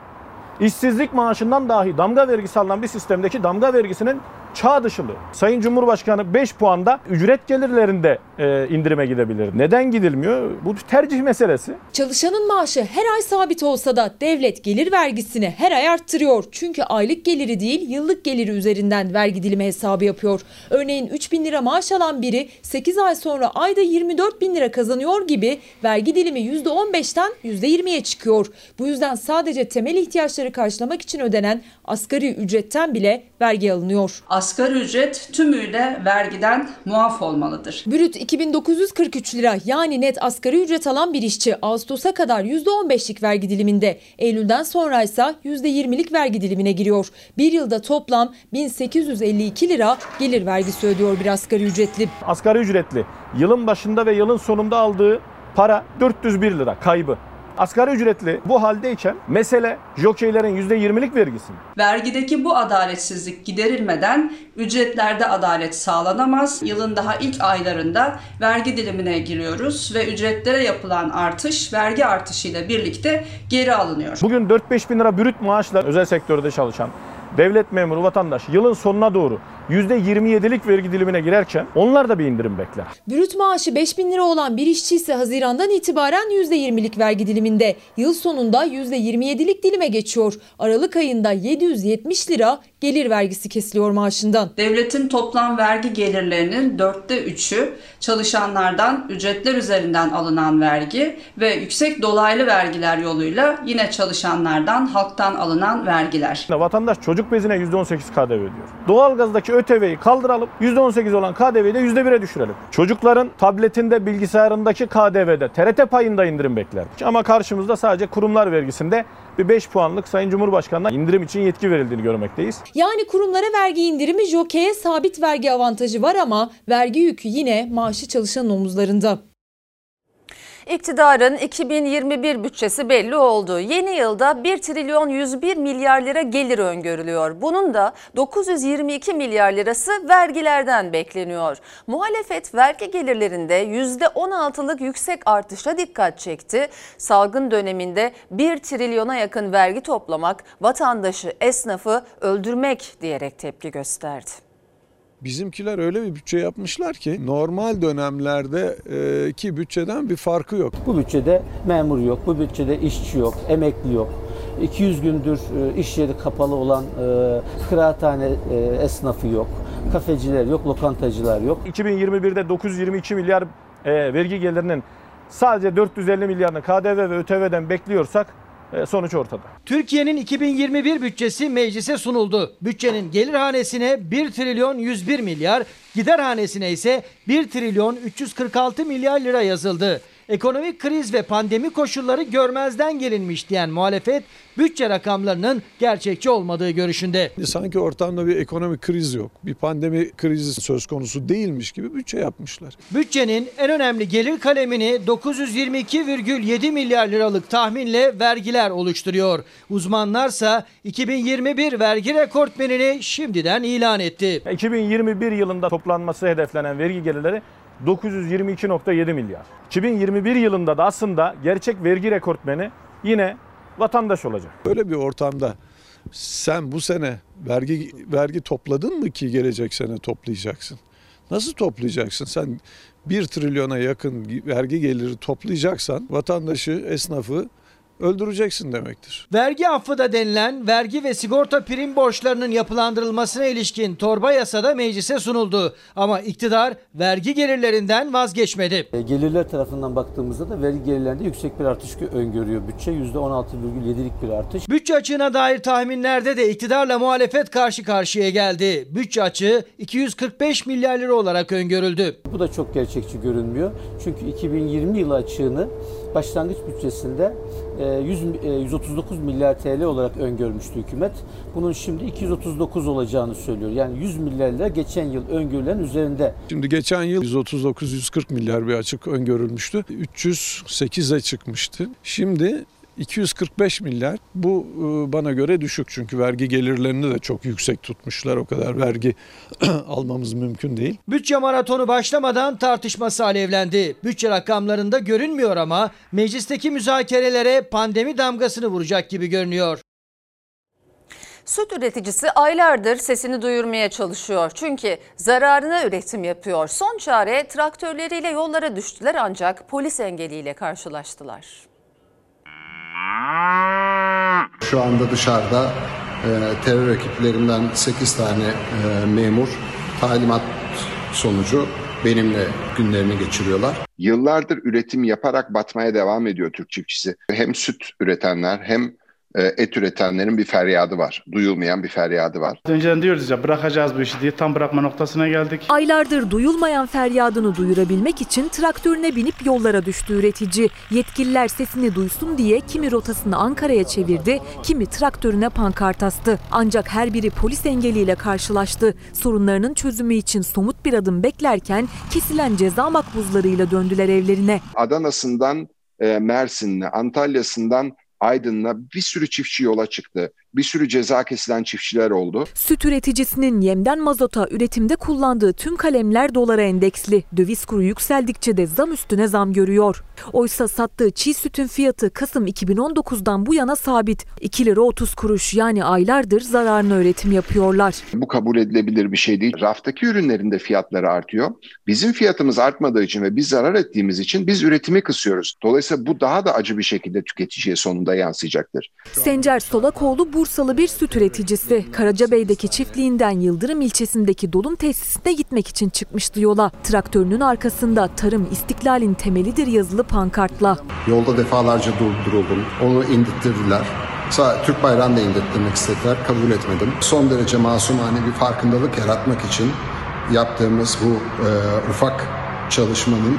işsizlik maaşından dahi damga vergisi alınan bir sistemdeki damga vergisinin çağ dışılığı. Sayın Cumhurbaşkanı 5 puanda ücret gelirlerinde e, indirime gidebilir. Neden gidilmiyor? Bu tercih meselesi. Çalışanın maaşı her ay sabit olsa da devlet gelir vergisini her ay arttırıyor. Çünkü aylık geliri değil yıllık geliri üzerinden vergi dilimi hesabı yapıyor. Örneğin 3 bin lira maaş alan biri 8 ay sonra ayda 24 bin lira kazanıyor gibi vergi dilimi %15'ten %20'ye çıkıyor. Bu yüzden sadece temel ihtiyaçları karşılamak için ödenen asgari ücretten bile vergi alınıyor. Asgari ücret tümüyle vergiden muaf olmalıdır. Brüt 2943 lira yani net asgari ücret alan bir işçi Ağustos'a kadar %15'lik vergi diliminde. Eylül'den sonra ise %20'lik vergi dilimine giriyor. Bir yılda toplam 1852 lira gelir vergisi ödüyor bir asgari ücretli. Asgari ücretli yılın başında ve yılın sonunda aldığı para 401 lira kaybı. Asgari ücretli bu haldeyken mesele jokeylerin %20'lik vergisi. mi? Vergideki bu adaletsizlik giderilmeden ücretlerde adalet sağlanamaz. Yılın daha ilk aylarında vergi dilimine giriyoruz ve ücretlere yapılan artış vergi artışıyla birlikte geri alınıyor. Bugün 4-5 bin lira brüt maaşla özel sektörde çalışan devlet memuru vatandaş yılın sonuna doğru %27'lik vergi dilimine girerken onlar da bir indirim bekler. Brüt maaşı 5 bin lira olan bir işçi ise Haziran'dan itibaren %20'lik vergi diliminde. Yıl sonunda %27'lik dilime geçiyor. Aralık ayında 770 lira gelir vergisi kesiliyor maaşından. Devletin toplam vergi gelirlerinin dörtte üçü çalışanlardan ücretler üzerinden alınan vergi ve yüksek dolaylı vergiler yoluyla yine çalışanlardan halktan alınan vergiler. Vatandaş çocuk bezine %18 KDV ödüyor. Doğalgazdaki ÖTV'yi kaldıralım, %18 olan KDV'yi de %1'e düşürelim. Çocukların tabletinde, bilgisayarındaki KDV'de, TRT payında indirim bekler. Ama karşımızda sadece kurumlar vergisinde bir 5 puanlık Sayın Cumhurbaşkanı'na indirim için yetki verildiğini görmekteyiz. Yani kurumlara vergi indirimi jokeye sabit vergi avantajı var ama vergi yükü yine maaşı çalışanın omuzlarında. İktidarın 2021 bütçesi belli oldu. Yeni yılda 1 trilyon 101 milyar lira gelir öngörülüyor. Bunun da 922 milyar lirası vergilerden bekleniyor. Muhalefet vergi gelirlerinde %16'lık yüksek artışa dikkat çekti. Salgın döneminde 1 trilyona yakın vergi toplamak vatandaşı, esnafı öldürmek diyerek tepki gösterdi. Bizimkiler öyle bir bütçe yapmışlar ki normal dönemlerde e, ki bütçeden bir farkı yok. Bu bütçede memur yok, bu bütçede işçi yok, emekli yok. 200 gündür e, iş yeri kapalı olan e, kıraathane esnafı yok, kafeciler yok, lokantacılar yok. 2021'de 922 milyar vergi gelirinin sadece 450 milyarını KDV ve ÖTV'den bekliyorsak sonuç ortada. Türkiye'nin 2021 bütçesi meclise sunuldu. Bütçenin gelir hanesine 1 trilyon 101 milyar, gider hanesine ise 1 trilyon 346 milyar lira yazıldı. Ekonomik kriz ve pandemi koşulları görmezden gelinmiş diyen muhalefet bütçe rakamlarının gerçekçi olmadığı görüşünde. Sanki ortamda bir ekonomik kriz yok, bir pandemi krizi söz konusu değilmiş gibi bütçe yapmışlar. Bütçenin en önemli gelir kalemini 922,7 milyar liralık tahminle vergiler oluşturuyor. Uzmanlarsa 2021 vergi rekortmenini şimdiden ilan etti. 2021 yılında toplanması hedeflenen vergi gelirleri 922.7 milyar. 2021 yılında da aslında gerçek vergi rekortmeni yine vatandaş olacak. Böyle bir ortamda sen bu sene vergi vergi topladın mı ki gelecek sene toplayacaksın? Nasıl toplayacaksın? Sen 1 trilyona yakın vergi geliri toplayacaksan vatandaşı, esnafı öldüreceksin demektir. Vergi affı da denilen vergi ve sigorta prim borçlarının yapılandırılmasına ilişkin torba yasada meclise sunuldu. Ama iktidar vergi gelirlerinden vazgeçmedi. E, Gelirler tarafından baktığımızda da vergi gelirlerinde yüksek bir artış gö- öngörüyor bütçe. %16,7'lik bir artış. Bütçe açığına dair tahminlerde de iktidarla muhalefet karşı karşıya geldi. Bütçe açığı 245 milyar lira olarak öngörüldü. Bu da çok gerçekçi görünmüyor. Çünkü 2020 yılı açığını başlangıç bütçesinde 100, e, 139 milyar TL olarak öngörmüştü hükümet. Bunun şimdi 239 olacağını söylüyor. Yani 100 milyar lira geçen yıl öngörülen üzerinde. Şimdi geçen yıl 139-140 milyar bir açık öngörülmüştü. 308'e çıkmıştı. Şimdi 245 milyar. Bu e, bana göre düşük çünkü vergi gelirlerini de çok yüksek tutmuşlar. O kadar vergi almamız mümkün değil. Bütçe maratonu başlamadan tartışması alevlendi. Bütçe rakamlarında görünmüyor ama meclisteki müzakerelere pandemi damgasını vuracak gibi görünüyor. Süt üreticisi aylardır sesini duyurmaya çalışıyor. Çünkü zararına üretim yapıyor. Son çare traktörleriyle yollara düştüler ancak polis engeliyle karşılaştılar. Şu anda dışarıda e, terör ekiplerinden 8 tane e, memur talimat sonucu benimle günlerini geçiriyorlar. Yıllardır üretim yaparak batmaya devam ediyor Türk çiftçisi. Hem süt üretenler hem et üretenlerin bir feryadı var. Duyulmayan bir feryadı var. Önceden diyoruz ya bırakacağız bu işi diye tam bırakma noktasına geldik. Aylardır duyulmayan feryadını duyurabilmek için traktörüne binip yollara düştü üretici. Yetkililer sesini duysun diye kimi rotasını Ankara'ya çevirdi, kimi traktörüne pankart astı. Ancak her biri polis engeliyle karşılaştı. Sorunlarının çözümü için somut bir adım beklerken kesilen ceza makbuzlarıyla döndüler evlerine. Adana'sından e, Mersin'le, Antalya'sından Aydın'la bir sürü çiftçi yola çıktı. Bir sürü ceza kesilen çiftçiler oldu. Süt üreticisinin yemden mazota üretimde kullandığı tüm kalemler dolara endeksli. Döviz kuru yükseldikçe de zam üstüne zam görüyor. Oysa sattığı çiğ sütün fiyatı Kasım 2019'dan bu yana sabit. 2 lira 30 kuruş yani aylardır zararına üretim yapıyorlar. Bu kabul edilebilir bir şey değil. Raftaki ürünlerin de fiyatları artıyor. Bizim fiyatımız artmadığı için ve biz zarar ettiğimiz için biz üretimi kısıyoruz. Dolayısıyla bu daha da acı bir şekilde tüketiciye sonunda yansıyacaktır. Sencer Solakoğlu Bursalı bir süt üreticisi. Karacabey'deki çiftliğinden Yıldırım ilçesindeki dolum tesisine gitmek için çıkmıştı yola. Traktörünün arkasında tarım istiklalin temelidir yazılı pankartla. Yolda defalarca durduruldum. Onu indirttirdiler. Sadece Türk bayrağını da indirttirmek istediler. Kabul etmedim. Son derece masumane bir farkındalık yaratmak için yaptığımız bu e, ufak çalışmanın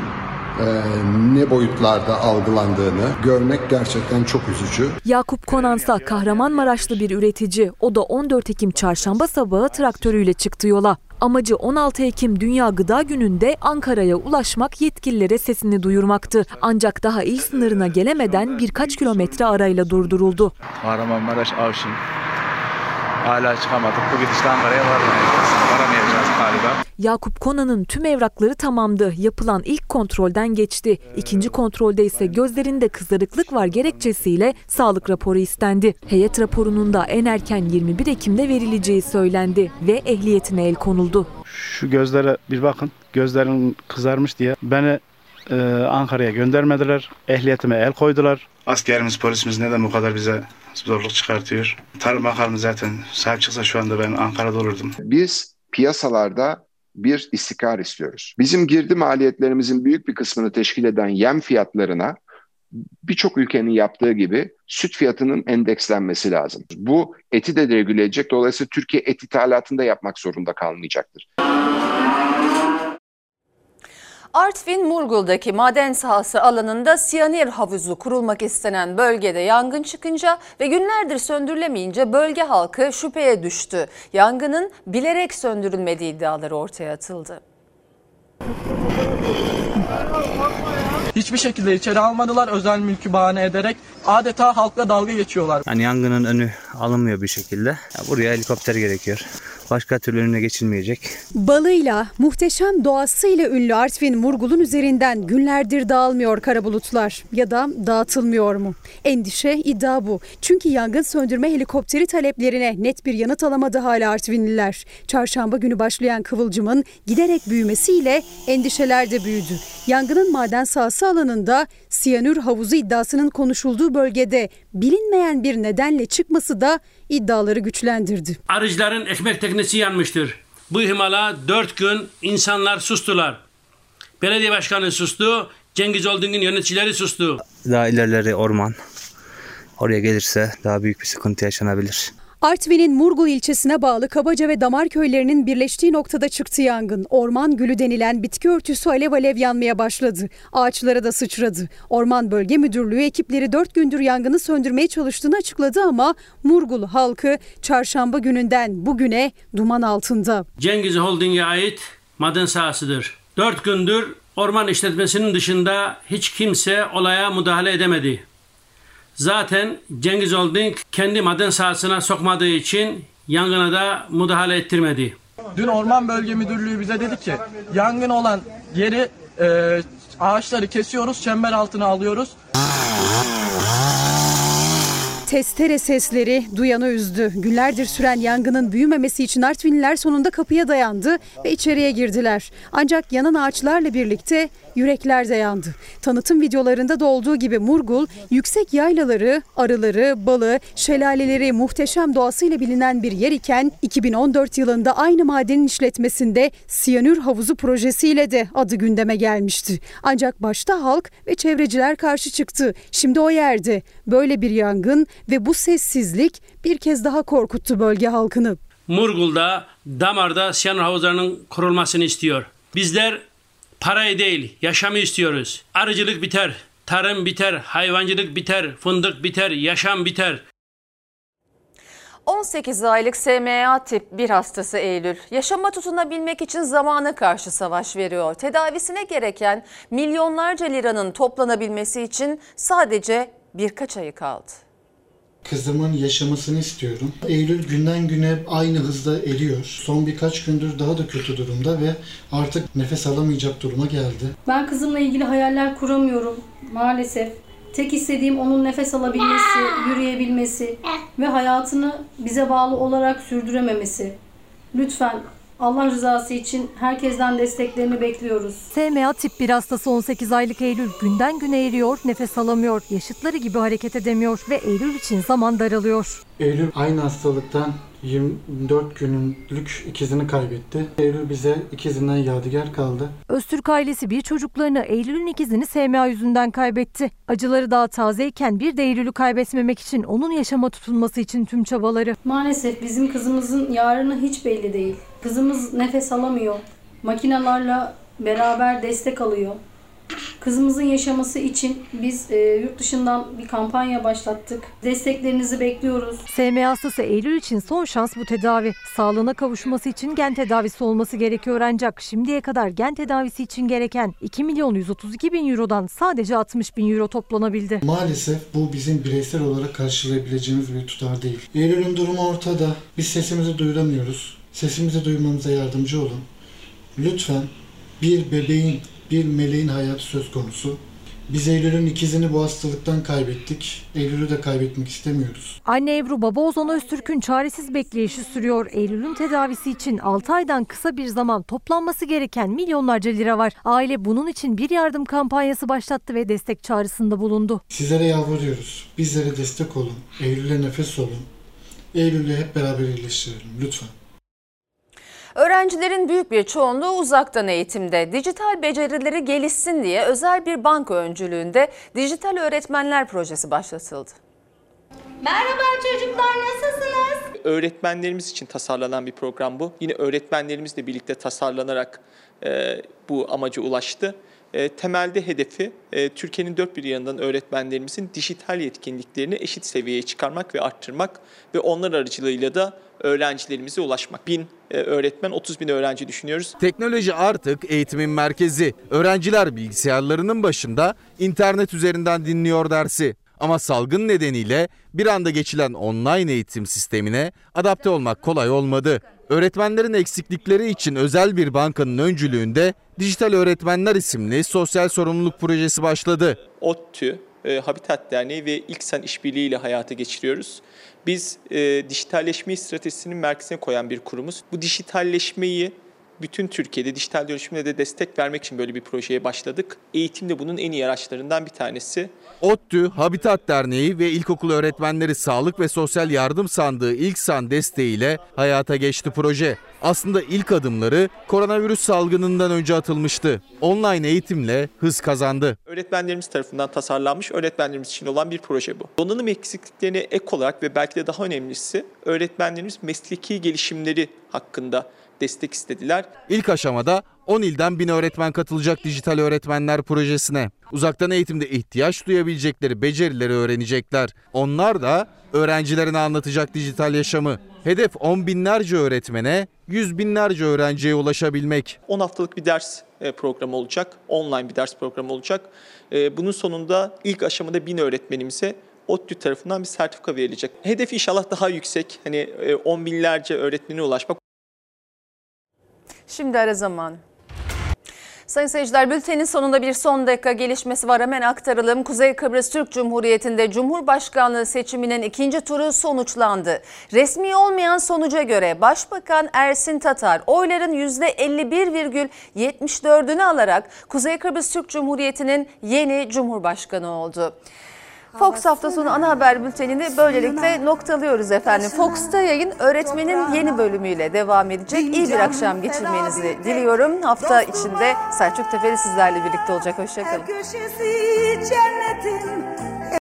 ne boyutlarda algılandığını görmek gerçekten çok üzücü. Yakup Konansa Kahramanmaraşlı bir üretici. O da 14 Ekim çarşamba sabahı traktörüyle çıktı yola. Amacı 16 Ekim Dünya Gıda Günü'nde Ankara'ya ulaşmak yetkililere sesini duyurmaktı. Ancak daha il sınırına gelemeden birkaç kilometre arayla durduruldu. Kahramanmaraş Avşin. Hala çıkamadık. Bu gidişle Ankara'ya varamayacağız. Galiba. Yakup Konan'ın tüm evrakları tamamdı. Yapılan ilk kontrolden geçti. İkinci kontrolde ise gözlerinde kızarıklık var gerekçesiyle sağlık raporu istendi. Heyet raporunun da en erken 21 Ekim'de verileceği söylendi ve ehliyetine el konuldu. Şu gözlere bir bakın. Gözlerin kızarmış diye beni e, Ankara'ya göndermediler. Ehliyetime el koydular. Askerimiz, polisimiz neden bu kadar bize zorluk çıkartıyor? Tarım Bakanı zaten sahip çıksa şu anda ben Ankara'da olurdum. Biz piyasalarda bir istikrar istiyoruz. Bizim girdi maliyetlerimizin büyük bir kısmını teşkil eden yem fiyatlarına birçok ülkenin yaptığı gibi süt fiyatının endekslenmesi lazım. Bu eti de regüle edecek. Dolayısıyla Türkiye et ithalatında yapmak zorunda kalmayacaktır. Artvin Murgul'daki maden sahası alanında siyanir havuzu kurulmak istenen bölgede yangın çıkınca ve günlerdir söndürülemeyince bölge halkı şüpheye düştü. Yangının bilerek söndürülmediği iddiaları ortaya atıldı. Hiçbir şekilde içeri almadılar özel mülkü bahane ederek adeta halkla dalga geçiyorlar. Yani yangının önü alınmıyor bir şekilde. Ya buraya helikopter gerekiyor. Başka türlü önüne geçilmeyecek. Balıyla, muhteşem doğasıyla ünlü Artvin Murgul'un üzerinden günlerdir dağılmıyor kara bulutlar ya da dağıtılmıyor mu? Endişe, iddia bu. Çünkü yangın söndürme helikopteri taleplerine net bir yanıt alamadı hala Artvinliler. Çarşamba günü başlayan kıvılcımın giderek büyümesiyle endişeler de büyüdü. Yangının maden sahası alanında siyanür havuzu iddiasının konuşulduğu bölgede bilinmeyen bir nedenle çıkması da iddiaları güçlendirdi. Arıcıların ekmek teknesi yanmıştır. Bu ihmala dört gün insanlar sustular. Belediye başkanı sustu, Cengiz Oldung'un yöneticileri sustu. Daha ilerleri orman. Oraya gelirse daha büyük bir sıkıntı yaşanabilir. Artvin'in Murgul ilçesine bağlı Kabaca ve Damar köylerinin birleştiği noktada çıktı yangın. Orman gülü denilen bitki örtüsü alev alev yanmaya başladı. Ağaçlara da sıçradı. Orman Bölge Müdürlüğü ekipleri 4 gündür yangını söndürmeye çalıştığını açıkladı ama Murgul halkı çarşamba gününden bugüne duman altında. Cengiz Holding'e ait maden sahasıdır. Dört gündür orman işletmesinin dışında hiç kimse olaya müdahale edemedi. Zaten Cengiz Holding kendi maden sahasına sokmadığı için yangına da müdahale ettirmedi. Dün Orman Bölge Müdürlüğü bize dedi ki yangın olan yeri e, ağaçları kesiyoruz, çember altına alıyoruz. Testere sesleri duyanı üzdü. Günlerdir süren yangının büyümemesi için Artvinliler sonunda kapıya dayandı ve içeriye girdiler. Ancak yanan ağaçlarla birlikte yürekler de yandı. Tanıtım videolarında da olduğu gibi Murgul, yüksek yaylaları, arıları, balı, şelaleleri muhteşem doğasıyla bilinen bir yer iken 2014 yılında aynı madenin işletmesinde siyanür havuzu projesiyle de adı gündeme gelmişti. Ancak başta halk ve çevreciler karşı çıktı. Şimdi o yerde böyle bir yangın ve bu sessizlik bir kez daha korkuttu bölge halkını. Murgul'da, Damar'da siyanür havuzlarının kurulmasını istiyor. Bizler parayı değil, yaşamı istiyoruz. Arıcılık biter, tarım biter, hayvancılık biter, fındık biter, yaşam biter. 18 aylık SMA tip 1 hastası Eylül, yaşama tutunabilmek için zamana karşı savaş veriyor. Tedavisine gereken milyonlarca liranın toplanabilmesi için sadece birkaç ayı kaldı. Kızımın yaşamasını istiyorum. Eylül günden güne aynı hızda eriyor. Son birkaç gündür daha da kötü durumda ve artık nefes alamayacak duruma geldi. Ben kızımla ilgili hayaller kuramıyorum maalesef. Tek istediğim onun nefes alabilmesi, yürüyebilmesi ve hayatını bize bağlı olarak sürdürememesi. Lütfen Allah rızası için herkesten desteklerini bekliyoruz. SMA tip 1 hastası 18 aylık Eylül günden güne eriyor, nefes alamıyor, yaşıtları gibi hareket edemiyor ve Eylül için zaman daralıyor. Eylül aynı hastalıktan 24 günlük ikizini kaybetti. Eylül bize ikizinden yadigar kaldı. Öztürk ailesi bir çocuklarını Eylül'ün ikizini SMA yüzünden kaybetti. Acıları daha tazeyken bir de Eylül'ü kaybetmemek için onun yaşama tutunması için tüm çabaları. Maalesef bizim kızımızın yarını hiç belli değil. Kızımız nefes alamıyor. Makinalarla beraber destek alıyor. Kızımızın yaşaması için biz e, yurt dışından bir kampanya başlattık. Desteklerinizi bekliyoruz. SMA hastası Eylül için son şans bu tedavi. Sağlığına kavuşması için gen tedavisi olması gerekiyor ancak şimdiye kadar gen tedavisi için gereken 2 milyon 132 bin eurodan sadece 60 bin euro toplanabildi. Maalesef bu bizim bireysel olarak karşılayabileceğimiz bir tutar değil. Eylül'ün durumu ortada. Biz sesimizi duyuramıyoruz. Sesimizi duymamıza yardımcı olun. Lütfen bir bebeğin bir meleğin hayatı söz konusu. Biz Eylül'ün ikizini bu hastalıktan kaybettik. Eylül'ü de kaybetmek istemiyoruz. Anne Ebru baba Ozan Öztürk'ün çaresiz bekleyişi sürüyor. Eylül'ün tedavisi için 6 aydan kısa bir zaman toplanması gereken milyonlarca lira var. Aile bunun için bir yardım kampanyası başlattı ve destek çağrısında bulundu. Sizlere yalvarıyoruz. Bizlere destek olun. Eylül'e nefes olun. Eylül'ü hep beraber iyileştirelim lütfen. Öğrencilerin büyük bir çoğunluğu uzaktan eğitimde. Dijital becerileri gelişsin diye özel bir banka öncülüğünde Dijital Öğretmenler Projesi başlatıldı. Merhaba çocuklar nasılsınız? Öğretmenlerimiz için tasarlanan bir program bu. Yine öğretmenlerimizle birlikte tasarlanarak e, bu amaca ulaştı. E, temelde hedefi e, Türkiye'nin dört bir yanından öğretmenlerimizin dijital yetkinliklerini eşit seviyeye çıkarmak ve arttırmak ve onlar aracılığıyla da öğrencilerimize ulaşmak. Bin e, öğretmen, 30 bin öğrenci düşünüyoruz. Teknoloji artık eğitimin merkezi. Öğrenciler bilgisayarlarının başında internet üzerinden dinliyor dersi. Ama salgın nedeniyle bir anda geçilen online eğitim sistemine adapte olmak kolay olmadı. Öğretmenlerin eksiklikleri için özel bir bankanın öncülüğünde Dijital Öğretmenler isimli sosyal sorumluluk projesi başladı. ODTÜ, e, Habitat Derneği ve İlksen işbirliğiyle hayata geçiriyoruz. Biz e, dijitalleşmeyi stratejisinin merkezine koyan bir kurumuz. Bu dijitalleşmeyi bütün Türkiye'de dijital dönüşümle de destek vermek için böyle bir projeye başladık. Eğitim de bunun en iyi araçlarından bir tanesi. ODTÜ, Habitat Derneği ve İlkokul Öğretmenleri Sağlık ve Sosyal Yardım Sandığı İlksan desteğiyle hayata geçti proje. Aslında ilk adımları koronavirüs salgınından önce atılmıştı. Online eğitimle hız kazandı. Öğretmenlerimiz tarafından tasarlanmış, öğretmenlerimiz için olan bir proje bu. Donanım eksikliklerine ek olarak ve belki de daha önemlisi öğretmenlerimiz mesleki gelişimleri hakkında destek istediler. İlk aşamada 10 ilden 1000 öğretmen katılacak dijital öğretmenler projesine. Uzaktan eğitimde ihtiyaç duyabilecekleri becerileri öğrenecekler. Onlar da öğrencilerine anlatacak dijital yaşamı. Hedef 10 binlerce öğretmene, 100 binlerce öğrenciye ulaşabilmek. 10 haftalık bir ders e, programı olacak, online bir ders programı olacak. E, bunun sonunda ilk aşamada 1000 öğretmenimize ODTÜ tarafından bir sertifika verilecek. Hedef inşallah daha yüksek. Hani e, 10 binlerce öğretmene ulaşmak. Şimdi ara zaman. Sayın seyirciler bültenin sonunda bir son dakika gelişmesi var hemen aktaralım. Kuzey Kıbrıs Türk Cumhuriyeti'nde Cumhurbaşkanlığı seçiminin ikinci turu sonuçlandı. Resmi olmayan sonuca göre Başbakan Ersin Tatar oyların %51,74'ünü alarak Kuzey Kıbrıs Türk Cumhuriyeti'nin yeni Cumhurbaşkanı oldu. Fox hafta sonu ana haber bültenini böylelikle noktalıyoruz efendim. Fox'ta yayın öğretmenin yeni bölümüyle devam edecek. İyi bir akşam geçirmenizi diliyorum. Hafta içinde Selçuk Teferi sizlerle birlikte olacak. Hoşçakalın.